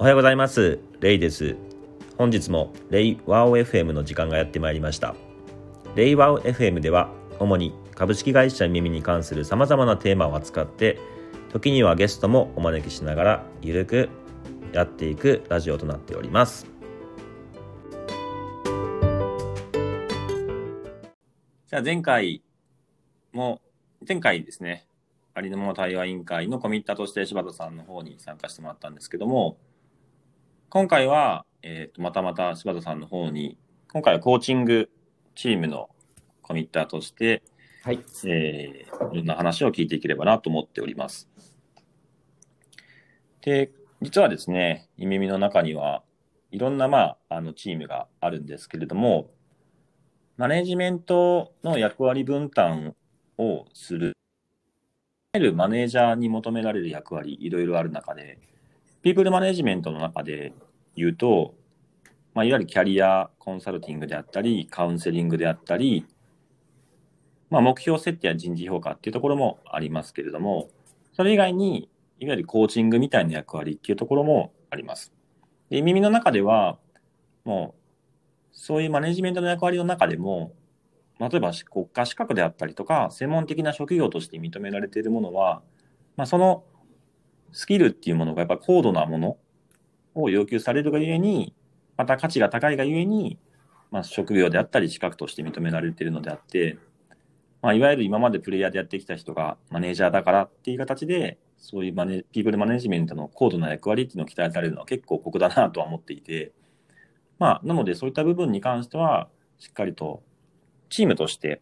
おはようございます。レイです。本日もレイワオ FM の時間がやってまいりました。レイワオ FM では主に株式会社耳に関する様々なテーマを扱って時にはゲストもお招きしながらゆるくやっていくラジオとなっております。じゃあ前回も前回ですねありのまま対話委員会のコミッターとして柴田さんの方に参加してもらったんですけども今回は、えーとまたまた柴田さんの方に今回はコーチングチームのコミッターとして、はい。えーいろんな話を聞いていければなと思っております。で、実はですね、イメミの中にはいろんな、まあ、あのチームがあるんですけれども、マネジメントの役割分担をする、いわゆるマネージャーに求められる役割、いろいろある中で、ピープルマネジメントの中で言うと、まあ、いわゆるキャリアコンサルティングであったり、カウンセリングであったり、まあ、目標設定や人事評価っていうところもありますけれども、それ以外に、いわゆるコーチングみたいな役割っていうところもあります。で、耳の中では、もう、そういうマネジメントの役割の中でも、例えば国家資格であったりとか、専門的な職業として認められているものは、まあ、そのスキルっていうものがやっぱ高度なものを要求されるがゆえに、また価値が高いがゆえに、まあ、職業であったり資格として認められているのであって、まあ、いわゆる今までプレイヤーでやってきた人がマネージャーだからっていう形で、そういうマネピープルマネジメントの高度な役割っていうのを期待されるのは結構酷だなとは思っていて、まあ、なのでそういった部分に関しては、しっかりとチームとして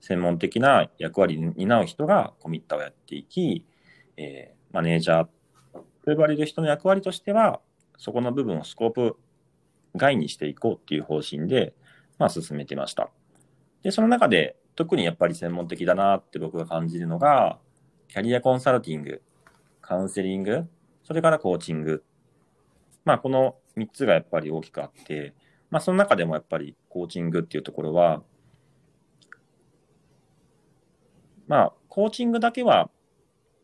専門的な役割に担う人がコミッターをやっていき、えーマネージャーと呼ばれる人の役割としては、そこの部分をスコープ外にしていこうっていう方針で、まあ、進めてました。で、その中で、特にやっぱり専門的だなって僕が感じるのが、キャリアコンサルティング、カウンセリング、それからコーチング。まあ、この3つがやっぱり大きくあって、まあ、その中でもやっぱりコーチングっていうところは、まあ、コーチングだけは、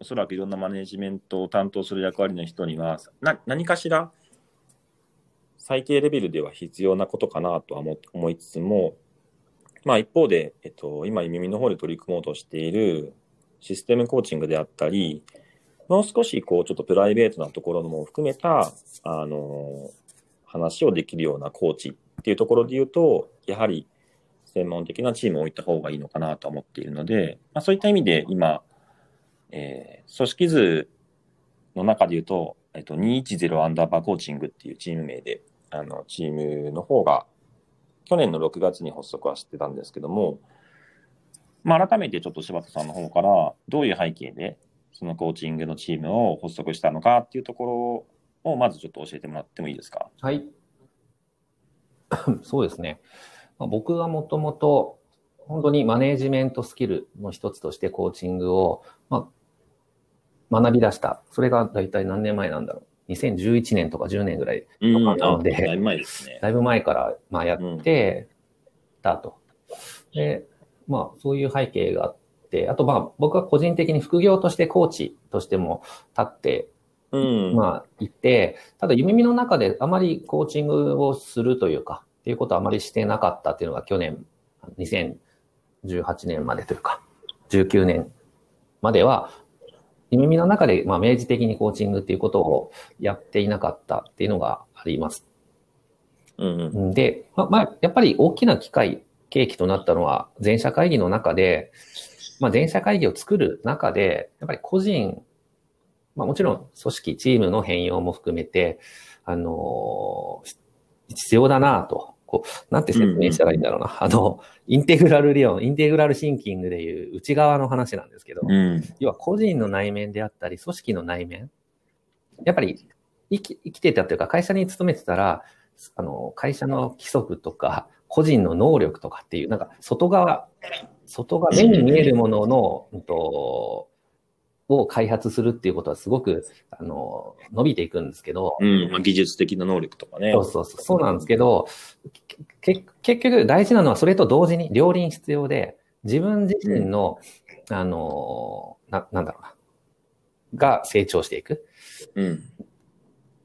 おそらくいろんなマネジメントを担当する役割の人には、な何かしら最低レベルでは必要なことかなとは思いつつも、まあ一方で、えっと、今、耳の方で取り組もうとしているシステムコーチングであったり、もう少しこう、ちょっとプライベートなところも含めた、あの、話をできるようなコーチっていうところで言うと、やはり専門的なチームを置いた方がいいのかなと思っているので、まあそういった意味で今、えー組織図の中で言うと、えっと、210アンダーバーコーチングっていうチーム名で、あの、チームの方が、去年の6月に発足はしてたんですけども、まあ、改めてちょっと柴田さんの方から、どういう背景で、そのコーチングのチームを発足したのかっていうところを、まずちょっと教えてもらってもいいですか？はい。そうですね。まあ僕はもともと、本当にマネージメントスキルの一つとしてコーチングを、まあ、学び出した。それが大体何年前なんだろう。2011年とか10年ぐらいうん、なのでだいぶ前ですね。だいぶ前から、まあ、やってたと。で、まあ、そういう背景があって、あと、まあ、僕は個人的に副業としてコーチとしても立って、うん。まあ、いて、ただ、夢見の中であまりコーチングをするというか、っていうことはあまりしてなかったっていうのが去年、2018年までというか、19年までは、夢見の中で、まあ、明示的にコーチングっていうことをやっていなかったっていうのがあります。うんうん。で、まあ、まあ、やっぱり大きな機会、契機となったのは、全社会議の中で、まあ、全社会議を作る中で、やっぱり個人、まあ、もちろん組織、チームの変容も含めて、あのー必要だなと、こう、なんて説明したらいいんだろうな。あの、インテグラル理論、インテグラルシンキングでいう内側の話なんですけど、うん。要は個人の内面であったり、組織の内面。やっぱり生き生きてたというか、会社に勤めてたら、あの、会社の規則とか、個人の能力とかっていう、なんか外側、外側、目に見えるものの、うんと、を開発するっていうことはすごく、あの、伸びていくんですけど、うん。まあ、技術的な能力とかね。そうそうそう、そうなんですけど、け結局大事なのはそれと同時に両輪必要で、自分自身の、あの、な、なんだろうな、が成長していく。うん。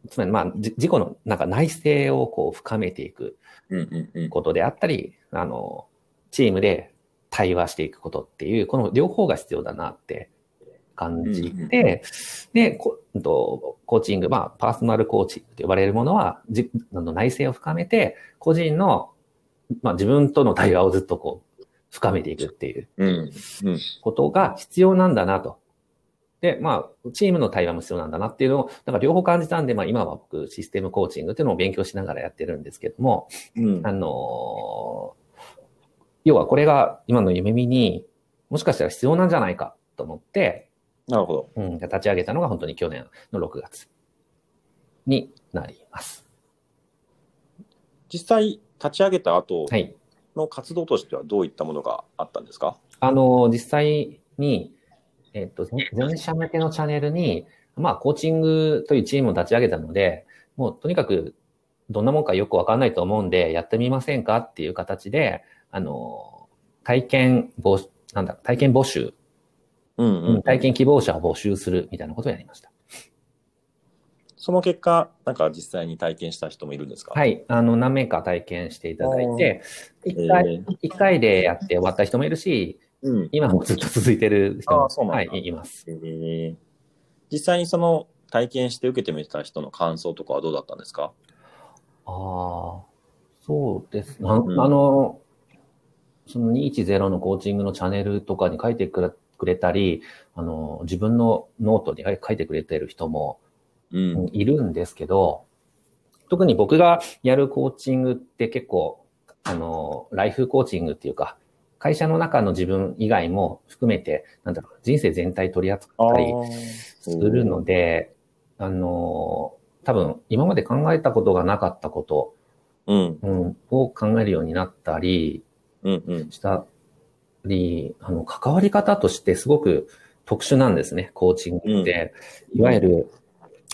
つまりまあ、じ自己のなんか内省をこう深めていくうんうんうん。ことであったり、あの、チームで対話していくことっていう、この両方が必要だなって感じで、こうんとコーチング、まあ、パーソナルコーチと呼ばれるものは、じあの内省を深めて、個人の、まあ、自分との対話をずっとこう、深めていくっていう。ことが必要なんだなと。で、まあ、チームの対話も必要なんだなっていうのを、なんか両方感じたんで、まあ今は僕、システムコーチングっていうのを勉強しながらやってるんですけども、うんあのー要はこれが今の夢見にもしかしたら必要なんじゃないかと思って、なるほど。うん、立ち上げたのが本当に去年の6月になります。実際、立ち上げた後はい。の活動としてはどういったものがあったんですか？あのー実際に、えっと、全社向けのチャンネルに、まあ、コーチングというチームを立ち上げたので、もうとにかくどんなもんかよくわかんないと思うんで、やってみませんかっていう形で、あのー体験募、なんだ、体験募集うんうん体験希望者を募集するみたいなことをやりました。その結果、なんか実際に体験した人もいるんですか？はいい。あの、何名か体験していただいて、一え回、ー一回でやって終わった人もいるし、うん。今もずっと続いてる人もあーそうなんだはい、います。えー実際にその体験して受けてみた人の感想とかはどうだったんですか？ああ、そうです。あ,、うんあの、その210のコーチングのチャンネルとかに書いてくれくれたり、あの、自分のノートに書いてくれてる人もうん。いるんですけど、特に僕がやるコーチングって結構、あの、ライフコーチングっていうか、会社の中の自分以外も含めて、なんだろう、人生全体取り扱ったりするので、あの、多分今まで考えたことがなかったこと、うん。うん、を考えるようになったりうん。うん。したり、あの、関わり方としてすごく特殊なんですね、コーチングって。いわゆる、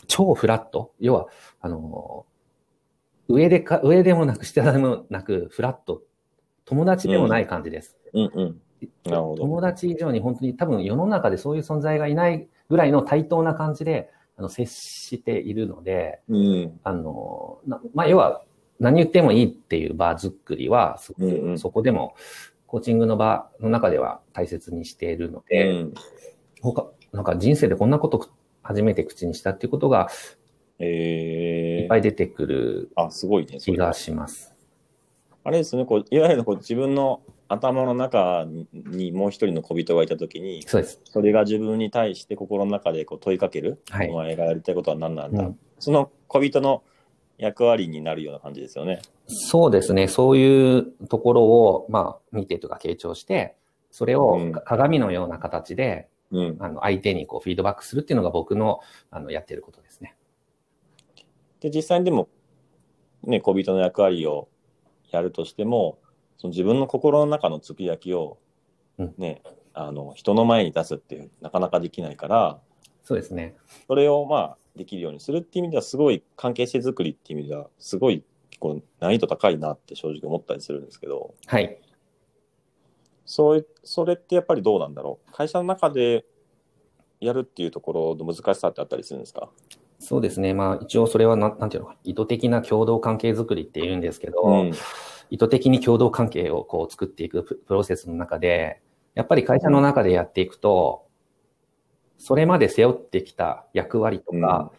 超フラット。要は、あの、上でか、上でもなく下でもなく、フラット。友達でもない感じです。うん。うん。なるほど。友達以上に本当に多分世の中でそういう存在がいないぐらいの対等な感じで、あの、接しているので、うん。あの、なまあ、要は、何言ってもいいっていう場作りは、そこでも、コーチングの場の中では大切にしているのうで、ん。他、なんか人生でこんなこと初めて口にしたっていうことがいえーっぱい出てくるあ、すごいね。気がします。あれですね、こういわゆるこう自分の頭の中ににもう一人の小人がいたときに、そうです。それが自分に対して心の中でこう問いかける、はいお前がやりたいことは何なんだ、うんその小人の役割になるような感じですよね。そうですね。そういうところを、まあ、見てとか傾聴して、それをうん鏡のような形で、うん、あの、相手にこう、フィードバックするっていうのが僕の、あの、やってることですね。で実際にでも、ね、小人の役割をやるとしてもその自分の心の中のつぶやきを、うんねあの人の前に出すっていうなかなかできないからそうですね。それをまあできるようにするっていう意味ではすごい関係性作りっていう意味ではすごい結構難易度高いなって正直思ったりするんですけど。はい。そういそれってやっぱりどうなんだろう？会社の中でやるっていうところの難しさってあったりするんですか？そうですね。まあ、一応それはなん、なんていうのか、意図的な共同関係づくりって言うんですけど、うん。意図的に共同関係をこう作っていくププロセスの中で、やっぱり会社の中でやっていくと、それまで背負ってきた役割とか、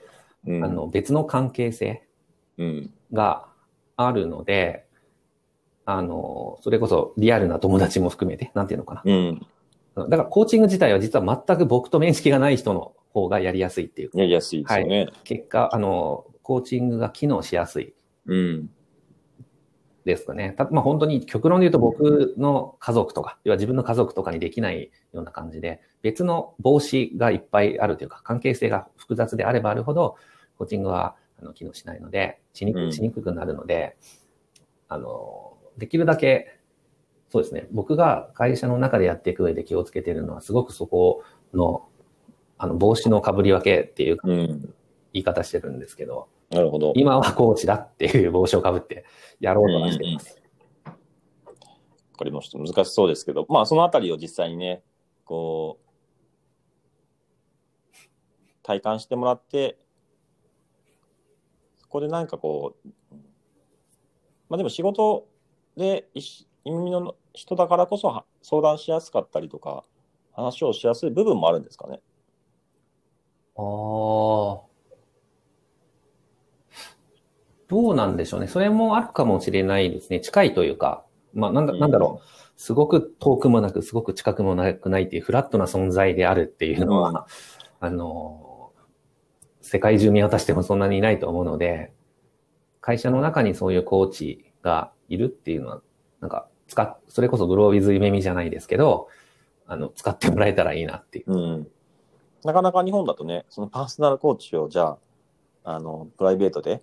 うん。あの別の関係性うん。があるので、あの、それこそリアルな友達も含めて、なんていうのかうん。な。だからコーチング自体は実は全く僕と面識がない人の方がやりやすいっていう。やりやすいですよね。結果、あの、コーチングが機能しやすい。うんですかね。たまあ本当に極論で言うと僕の家族とか、要は自分の家族とかにできないような感じで、別の帽子がいっぱいあるというか、関係性が複雑であればあるほど、コーチングはあの機能しないので、しにうん。くしにくくなるので、あの、できるだけ、そうですね、僕が会社の中でやっていく上で気をつけているのは、すごくそこの、あの、帽子の被り分けっていううん。言い方してるんですけど、なるほど。今はコーチだっていう帽子をかぶってやろうとはしています。わかりました。難しそうですけど、まあそのあたりを実際にね、こう、体感してもらって、そこでなんかこう、まあでも仕事で意味の人だからこそ相談しやすかったりとか、話をしやすい部分もあるんですかね。ああ。どうなんでしょうね。それもあるかもしれないですね。近いというか、まあなんだなんだろう。すごく遠くもなく、すごく近くもなくないっていうフラットな存在であるっていうのは、うん、あの、世界中見渡してもそんなにいないと思うので、会社の中にそういうコーチがいるっていうのは、なんか、使っ、それこそグロービズ夢見じゃないですけど、あの、使ってもらえたらいいなっていう。うん。なかなか日本だとね、そのパーソナルコーチをじゃあ、あの、プライベートで、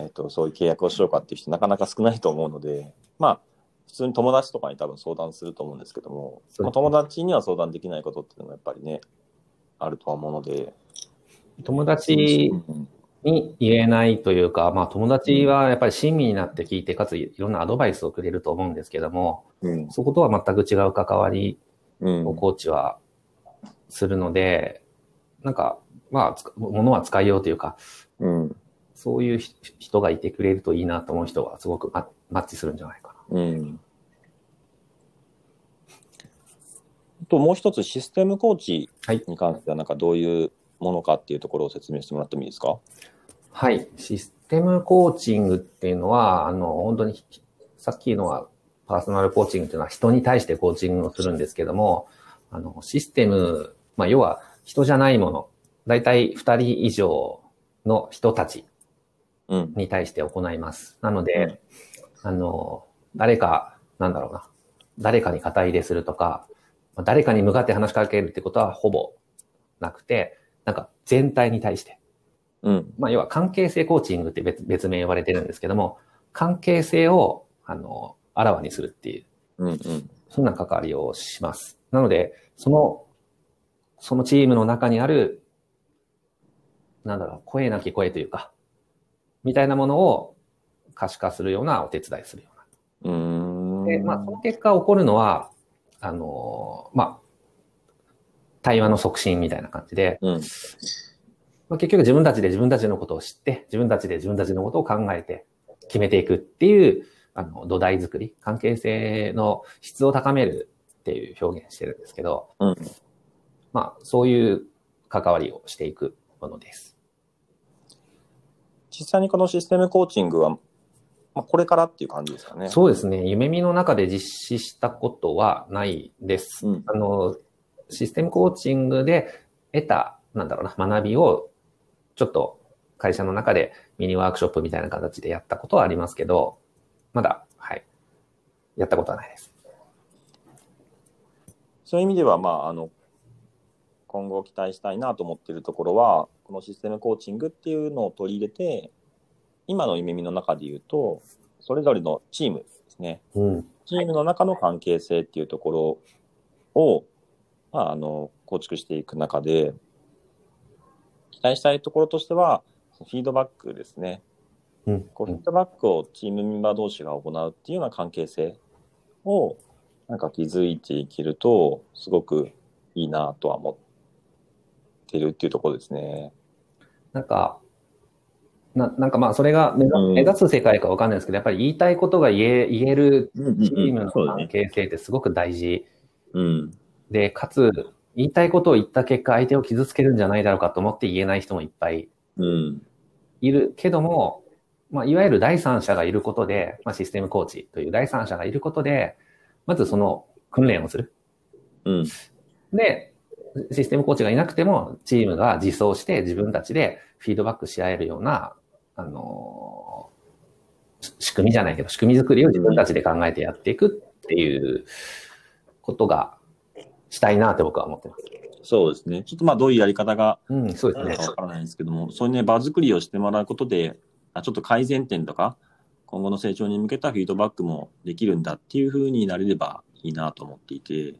えっ、ー、と、そういう契約をしようかっていう人なかなか少ないと思うので、まあ、普通に友達とかに多分相談すると思うんですけども、まあ、友達には相談できないことっていうのもやっぱりね、あるとは思うので。友達に言えないというか、まあ友達はやっぱり親身になって聞いて、かついろんなアドバイスをくれると思うんですけども、うん、そことは全く違う関わりをコーチはするので、うん、なんか、まあ、ものは使いようというか、うん、そういう人がいてくれるといいなと思う人はすごくマッチするんじゃないかな。うん。と、もう一つシステムコーチに関しては、なんかどういうものかっていうところを説明してもらってもいいですか？はい。システムコーチングっていうのは、あの、本当に、さっきのはパーソナルコーチングっていうのは人に対してコーチングをするんですけども、あの、システム、まあ、要は人じゃないもの、だいたい2人以上の人たちに対して行います。うん、なので、あの、誰か、なんだろうな、誰かに肩入れするとか、誰かに向かって話しかけるってことはほぼなくて、なんか全体に対して。うん。まあ、要は関係性コーチングって別別名呼ばれてるんですけども、関係性を、あの、あらわにするっていう、うんうん、そんな関わりをします。なので、その、そのチームの中にある、なんだろう、声なき声というか、みたいなものを可視化するようなお手伝いするような。うんで、まあ、その結果起こるのは、あの、まあ、対話の促進みたいな感じで、うん、まあ、結局自分たちで自分たちのことを知って、自分たちで自分たちのことを考えて決めていくっていう、あの、土台作り、関係性の質を高めるっていう表現してるんですけど、うん、まあ、そういう関わりをしていくものです。実際にこのシステムコーチングは、まあ、これからっていう感じですかね。そうですね。夢見の中で実施したことはないです。うん、あの、システムコーチングで得た、なんだろうな、学びを、ちょっと会社の中でミニワークショップみたいな形でやったことはありますけど、まだ、はい、やったことはないです。そういう意味では、まあ、あの、今後期待したいなと思っているところは、このシステムコーチングっていうのを取り入れて、今の夢見の中で言うと、それぞれのチームですね。うん、チームの中の関係性っていうところを、まあ、あの、構築していく中で、期待したいところとしては、フィードバックですね。うん、こうフィードバックをチームメンバー同士が行うっていうような関係性を、なんか築いていけると、すごくいいなとは思ってるっていうところですね。なんか、ななんかまあ、それが目指す世界かわかんないですけど、やっぱり言いたいことが言え言えるチームの関係性ってすごく大事。うん、で、かつ、言いたいことを言った結果、相手を傷つけるんじゃないだろうかと思って言えない人もいっぱいいるけども、まあ、いわゆる第三者がいることで、まあ、システムコーチという第三者がいることで、まずその訓練をする。うん、で、システムコーチがいなくても、チームが自走して自分たちでフィードバックし合えるような、あのー、仕組みじゃないけど、仕組み作りを自分たちで考えてやっていくっていうことがしたいなって僕は思ってます。そうですね。ちょっとまあどういうやり方が、うん、そうですね。わからないんですけども、そういうね、場作りをしてもらうことで、あちょっと改善点とか、今後の成長に向けたフィードバックもできるんだっていうふうになれればいいなと思っていて、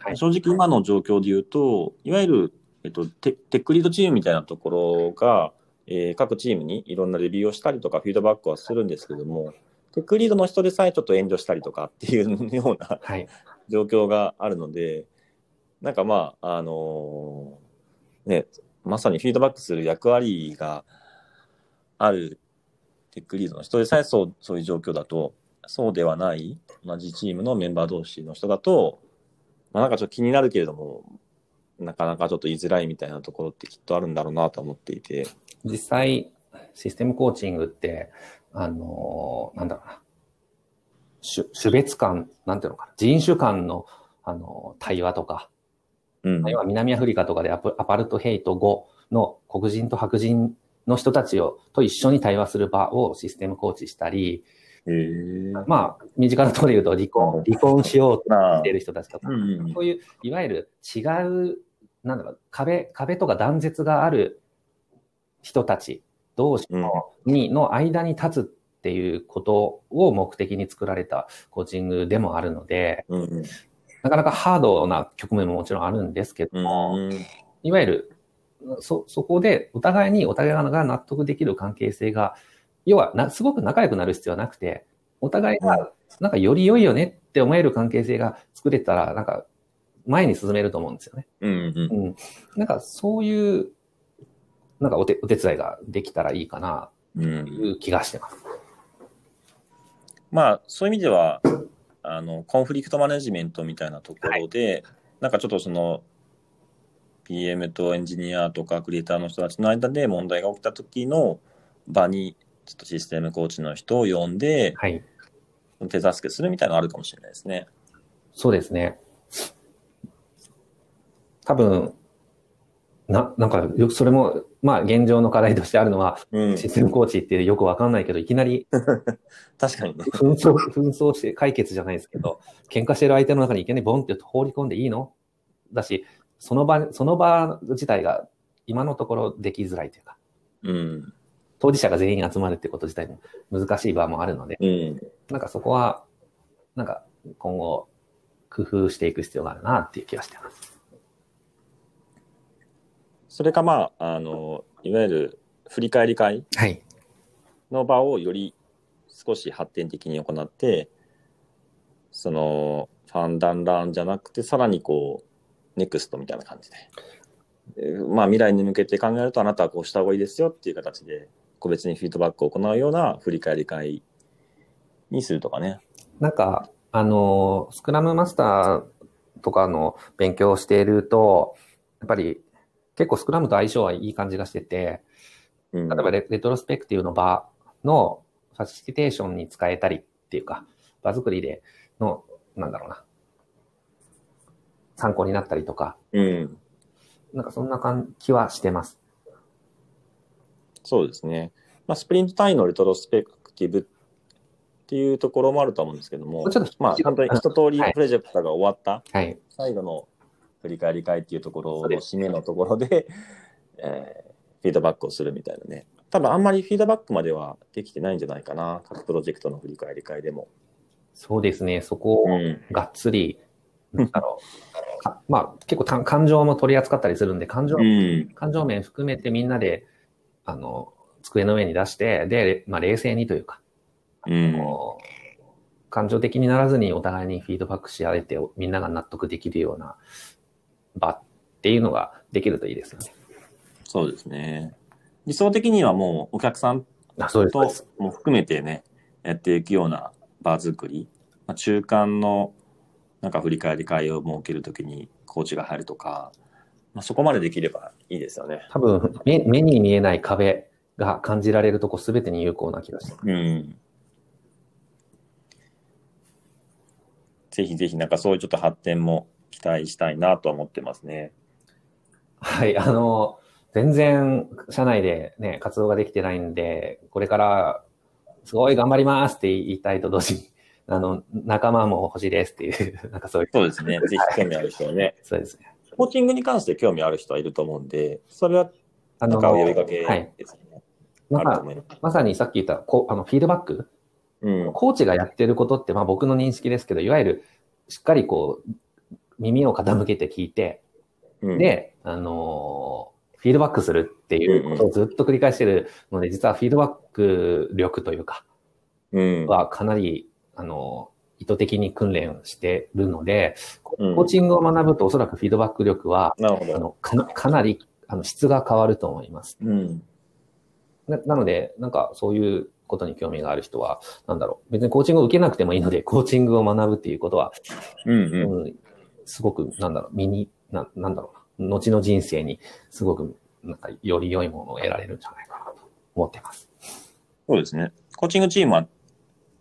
はい、正直今の状況で言うと、いわゆる、えっと、テテックリードチームみたいなところが、えー、各チームにいろんなレビューをしたりとか、フィードバックはするんですけども、テックリードの人でさえちょっと遠慮したりとかっていうような、はい、状況があるので、なんかまあ、あのー、ね、まさにフィードバックする役割が、あるテックリードの人でさえそうそういう状況だと、そうではない同じチームのメンバー同士の人だと、まあ、なんかちょっと気になるけれども、なかなかちょっと言いづらいみたいなところってきっとあるんだろうなと思っていて。実際、システムコーチングって、あの、なんだろうな。種種別間、なんていうのかな。人種間の、あの、対話とか、うん。要は南アフリカとかでアプアパルトヘイト後の黒人と白人の人たちをと一緒に対話する場をシステムコーチしたり。まあ、身近なところで言うと離婚、離婚しようとまあしている人たちとかそういう、いわゆる違う、なんだろう、壁、壁とか断絶がある人たち同士の,、にの間に立つっていうことを目的に作られたコーチングでもあるので。なかなかハードな局面ももちろんあるんですけども、うん。いわゆる、そ、そこでお互いにお互いが納得できる関係性が、要はな、すごく仲良くなる必要はなくて、お互いが、なんかより良いよねって思える関係性が作れたら、なんか、前に進めると思うんですよね。うんうんうん。なんかそういう、なんかお手、お手伝いができたらいいかな、うとん。いう気がしてます。まあ、そういう意味では、あの、コンフリクトマネジメントみたいなところで、なんかちょっとその、PM とエンジニアとかクリエイターの人たちの間で問題が起きた時の場に、ちょっとシステムコーチの人を呼んで、はい。手助けするみたいなのあるかもしれないですね。そうですね。多分、な、なんか、よそれも、まあ、現状の課題としてあるのは、うん。システムコーチってよくわかんないけど、いきなり 確かにね。紛争、紛争して解決じゃないですけど、喧嘩してる相手の中にいきなりボンって放り込んでいいの？だし、その場、その場自体が今のところできづらいというか、うん。当事者が全員集まるってこと自体も難しい場もあるので、うん。なんかそこは、なんか今後工夫していく必要があるなっていう気がしてます。それかまあ、あの、いわゆる振り返り会はい。の場をより少し発展的に行って、その、ファンダンランじゃなくて、さらにこう、ネクストみたいな感じで。えーまあ、未来に向けて考えると、あなたはこうした方がいいですよっていう形で、個別にフィードバックを行うような振り返り会にするとかね。なんか、あの、スクラムマスターとかの勉強をしていると、やっぱり結構スクラムと相性はいい感じがしてて、うん、例えばレレトロスペクティブの場のファシリテーションに使えたりっていうか、場作りでの、なんだろうな、参考になったりとか、うん。なんかそんな感気はしてます。そうですね。まあ、スプリント単位のレトロスペクティブっていうところもあると思うんですけども、ちょっとまあ、本当に一通りはいプロジェクトが終わった、はい。最後の振り返り会っていうところの締めのところで、えーフィードバックをするみたいなね。多分あんまりフィードバックまではできてないんじゃないかな。各プロジェクトの振り返り会でも。そうですね、そこをうん。がっつり、なんだろう。かまあ結構た感情も取り扱ったりするんで、感情うん。感情面含めてみんなで、あの、机の上に出して、で、まあ、冷静にというか、うん。感情的にならずにお互いにフィードバックし合えて、みんなが納得できるような場っていうのができるといいですよね。そうですね。理想的にはもうお客さんとも含めてね、やっていくような場作り。まあ、中間のなんか振り返り会を設けるときにコーチが入るとか、まあ、そこまでできればいいですよね。多分目、目に見えない壁が感じられるとこすべてに有効な気がしてます。うん。ぜひぜひなんかそういうちょっと発展も期待したいなとは思ってますね。はい、あの、全然社内でね、活動ができてないんで、これからすごい頑張りますって言いたいと同時に、あの、仲間も欲しいですっていう、なんかそういう、そうですね。ぜひ興味ある人はね。そうですね。コーチングに関して興味ある人はいると思うんで、それはあの、なんかお呼びかけはい。ですね。まああると思います。まさにさっき言った、あの、フィードバック？うん。コーチがやってることって、まあ僕の認識ですけど、いわゆる、しっかりこう、耳を傾けて聞いて、うん、で、あのーフィードバックするっていうことをずっと繰り返してるので、実はフィードバック力というか、うん。はかなり、あのー意図的に訓練してるので、うんコーチングを学ぶとおそらくフィードバック力は、なるほど。あの、かなかなり、あの、質が変わると思います。うん。ななので、なんかそういうことに興味がある人は、なんだろう。別にコーチングを受けなくてもいいので、コーチングを学ぶっていうことは、うんうん。うん、すごく、なんだろう、身に、ななんだろうな。後の人生に、すごく、なんか、より良いものを得られるんじゃないかなと思ってます。そうですね。コーチングチームは、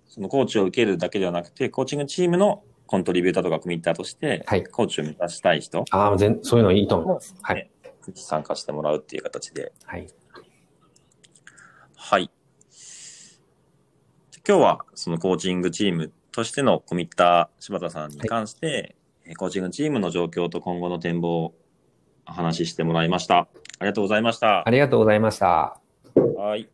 そのコーチを受けるだけではなくて、コーチングチームのコントリビューターとかコミッターとして、はいコーチを目指したい人ああ、全、そういうのいいと思います。はい。に参加してもらうっていう形で。はい。はい。今日はそのコーチングチームとしてのコミッター柴田さんに関して、えーコーチングチームの状況と今後の展望をお話ししてもらいました。ありがとうございましたあ。りがとうございました。はい。